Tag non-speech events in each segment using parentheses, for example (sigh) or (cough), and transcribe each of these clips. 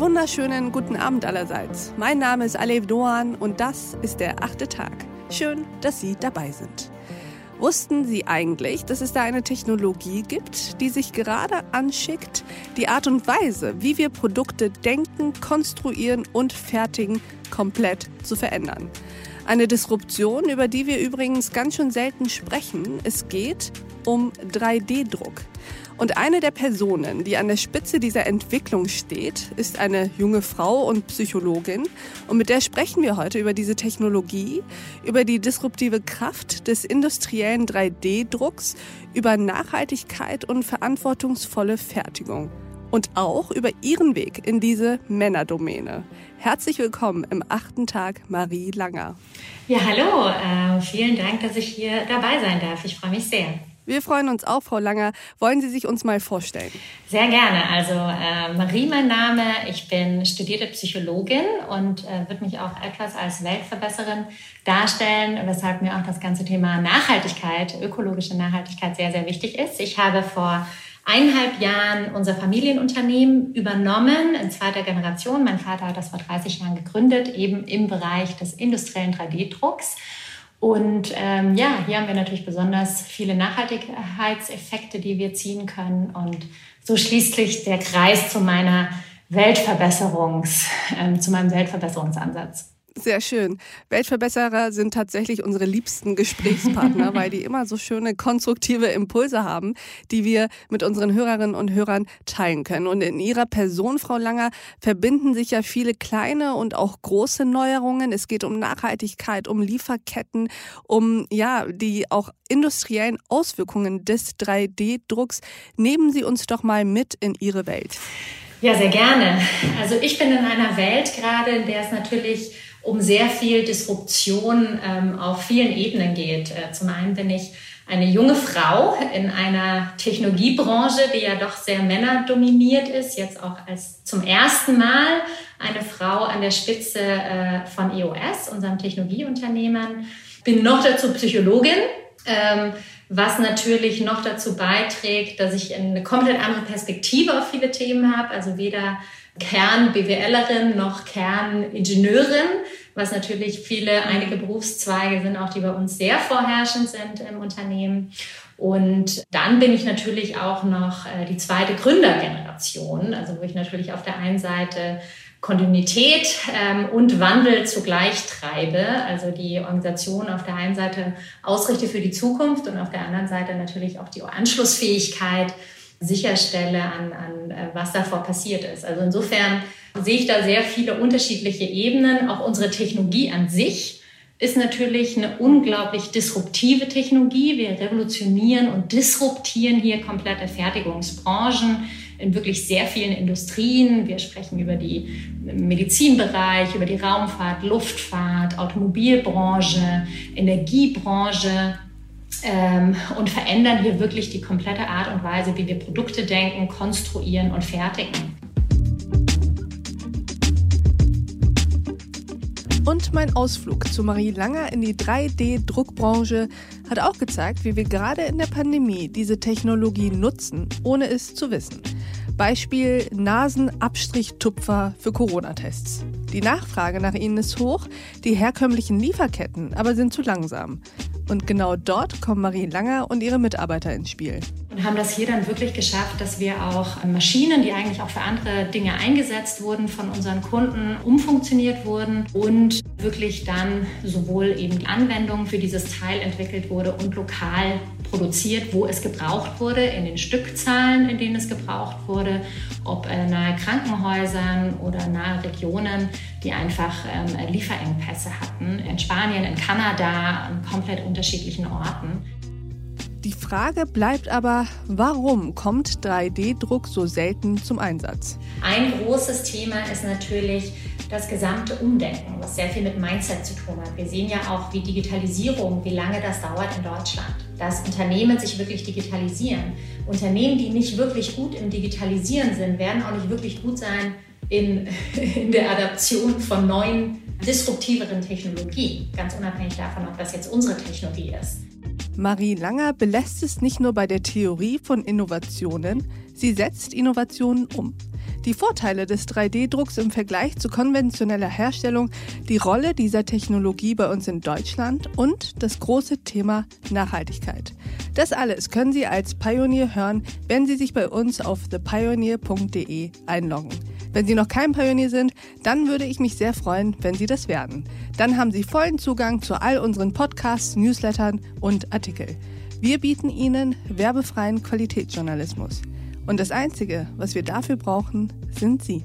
wunderschönen guten Abend allerseits. Mein Name ist Alev Doan und das ist der achte Tag. Schön, dass Sie dabei sind. Wussten Sie eigentlich, dass es da eine Technologie gibt, die sich gerade anschickt, die Art und Weise, wie wir Produkte denken, konstruieren und fertigen, komplett zu verändern? Eine Disruption, über die wir übrigens ganz schön selten sprechen. Es geht um 3D-Druck. Und eine der Personen, die an der Spitze dieser Entwicklung steht, ist eine junge Frau und Psychologin. Und mit der sprechen wir heute über diese Technologie, über die disruptive Kraft des industriellen 3D-Drucks, über Nachhaltigkeit und verantwortungsvolle Fertigung. Und auch über ihren Weg in diese Männerdomäne. Herzlich willkommen im achten Tag, Marie Langer. Ja, hallo. Äh, vielen Dank, dass ich hier dabei sein darf. Ich freue mich sehr. Wir freuen uns auch, Frau Langer. Wollen Sie sich uns mal vorstellen? Sehr gerne. Also äh, Marie, mein Name. Ich bin studierte Psychologin und äh, würde mich auch etwas als Weltverbesserin darstellen, weshalb mir auch das ganze Thema Nachhaltigkeit, ökologische Nachhaltigkeit sehr, sehr wichtig ist. Ich habe vor eineinhalb Jahren unser Familienunternehmen übernommen in zweiter Generation. Mein Vater hat das vor 30 Jahren gegründet, eben im Bereich des industriellen 3D-Drucks. Und ähm, ja, hier haben wir natürlich besonders viele Nachhaltigkeitseffekte, die wir ziehen können. Und so schließt sich der Kreis zu meiner Weltverbesserungs, äh, zu meinem Weltverbesserungsansatz. Sehr schön. Weltverbesserer sind tatsächlich unsere liebsten Gesprächspartner, (laughs) weil die immer so schöne konstruktive Impulse haben, die wir mit unseren Hörerinnen und Hörern teilen können. Und in Ihrer Person, Frau Langer, verbinden sich ja viele kleine und auch große Neuerungen. Es geht um Nachhaltigkeit, um Lieferketten, um ja die auch industriellen Auswirkungen des 3D-Drucks. Nehmen Sie uns doch mal mit in Ihre Welt. Ja, sehr gerne. Also ich bin in einer Welt gerade, in der es natürlich um sehr viel Disruption ähm, auf vielen Ebenen geht. Äh, zum einen bin ich eine junge Frau in einer Technologiebranche, die ja doch sehr männerdominiert ist, jetzt auch als zum ersten Mal eine Frau an der Spitze äh, von EOS, unserem Technologieunternehmen. Bin noch dazu Psychologin, ähm, was natürlich noch dazu beiträgt, dass ich eine komplett andere Perspektive auf viele Themen habe, also weder Kern-BWLerin noch Kern-Ingenieurin, was natürlich viele, einige Berufszweige sind auch, die bei uns sehr vorherrschend sind im Unternehmen. Und dann bin ich natürlich auch noch äh, die zweite Gründergeneration, also wo ich natürlich auf der einen Seite Kontinuität ähm, und Wandel zugleich treibe, also die Organisation auf der einen Seite ausrichte für die Zukunft und auf der anderen Seite natürlich auch die Anschlussfähigkeit sicherstelle an, an äh, was davor passiert ist. Also insofern sehe ich da sehr viele unterschiedliche Ebenen. Auch unsere Technologie an sich ist natürlich eine unglaublich disruptive Technologie. Wir revolutionieren und disruptieren hier komplette Fertigungsbranchen in wirklich sehr vielen Industrien. Wir sprechen über den Medizinbereich, über die Raumfahrt, Luftfahrt, Automobilbranche, Energiebranche ähm, und verändern hier wirklich die komplette Art und Weise, wie wir Produkte denken, konstruieren und fertigen. Und mein Ausflug zu Marie Langer in die 3D-Druckbranche hat auch gezeigt, wie wir gerade in der Pandemie diese Technologie nutzen, ohne es zu wissen. Beispiel Nasenabstrichtupfer für Corona-Tests. Die Nachfrage nach ihnen ist hoch, die herkömmlichen Lieferketten aber sind zu langsam. Und genau dort kommen Marie Langer und ihre Mitarbeiter ins Spiel. Und haben das hier dann wirklich geschafft, dass wir auch Maschinen, die eigentlich auch für andere Dinge eingesetzt wurden, von unseren Kunden umfunktioniert wurden und wirklich dann sowohl eben die Anwendung für dieses Teil entwickelt wurde und lokal produziert, wo es gebraucht wurde, in den Stückzahlen, in denen es gebraucht wurde, ob äh, nahe Krankenhäusern oder nahe Regionen, die einfach ähm, Lieferengpässe hatten. In Spanien, in Kanada, an komplett unterschiedlichen Orten. Die Frage bleibt aber, warum kommt 3D-Druck so selten zum Einsatz? Ein großes Thema ist natürlich das gesamte Umdenken, was sehr viel mit Mindset zu tun hat. Wir sehen ja auch, wie Digitalisierung, wie lange das dauert in Deutschland, dass Unternehmen sich wirklich digitalisieren. Unternehmen, die nicht wirklich gut im Digitalisieren sind, werden auch nicht wirklich gut sein in, (laughs) in der Adaption von neuen, disruptiveren Technologien, ganz unabhängig davon, ob das jetzt unsere Technologie ist. Marie Langer belässt es nicht nur bei der Theorie von Innovationen, sie setzt Innovationen um. die Vorteile des 3D-Drucks im Vergleich zu konventioneller Herstellung, die Rolle dieser Technologie bei uns in Deutschland und das große Thema Nachhaltigkeit. Das alles können Sie als Pionier hören, wenn Sie sich bei uns auf thepioneer.de einloggen. Wenn Sie noch kein Pionier sind, dann würde ich mich sehr freuen, wenn Sie das werden. Dann haben Sie vollen Zugang zu all unseren Podcasts, Newslettern und Artikeln. Wir bieten Ihnen werbefreien Qualitätsjournalismus. Und das Einzige, was wir dafür brauchen, sind Sie.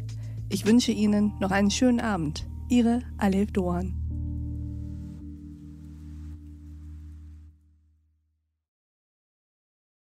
Ich wünsche Ihnen noch einen schönen Abend. Ihre Alev Doan.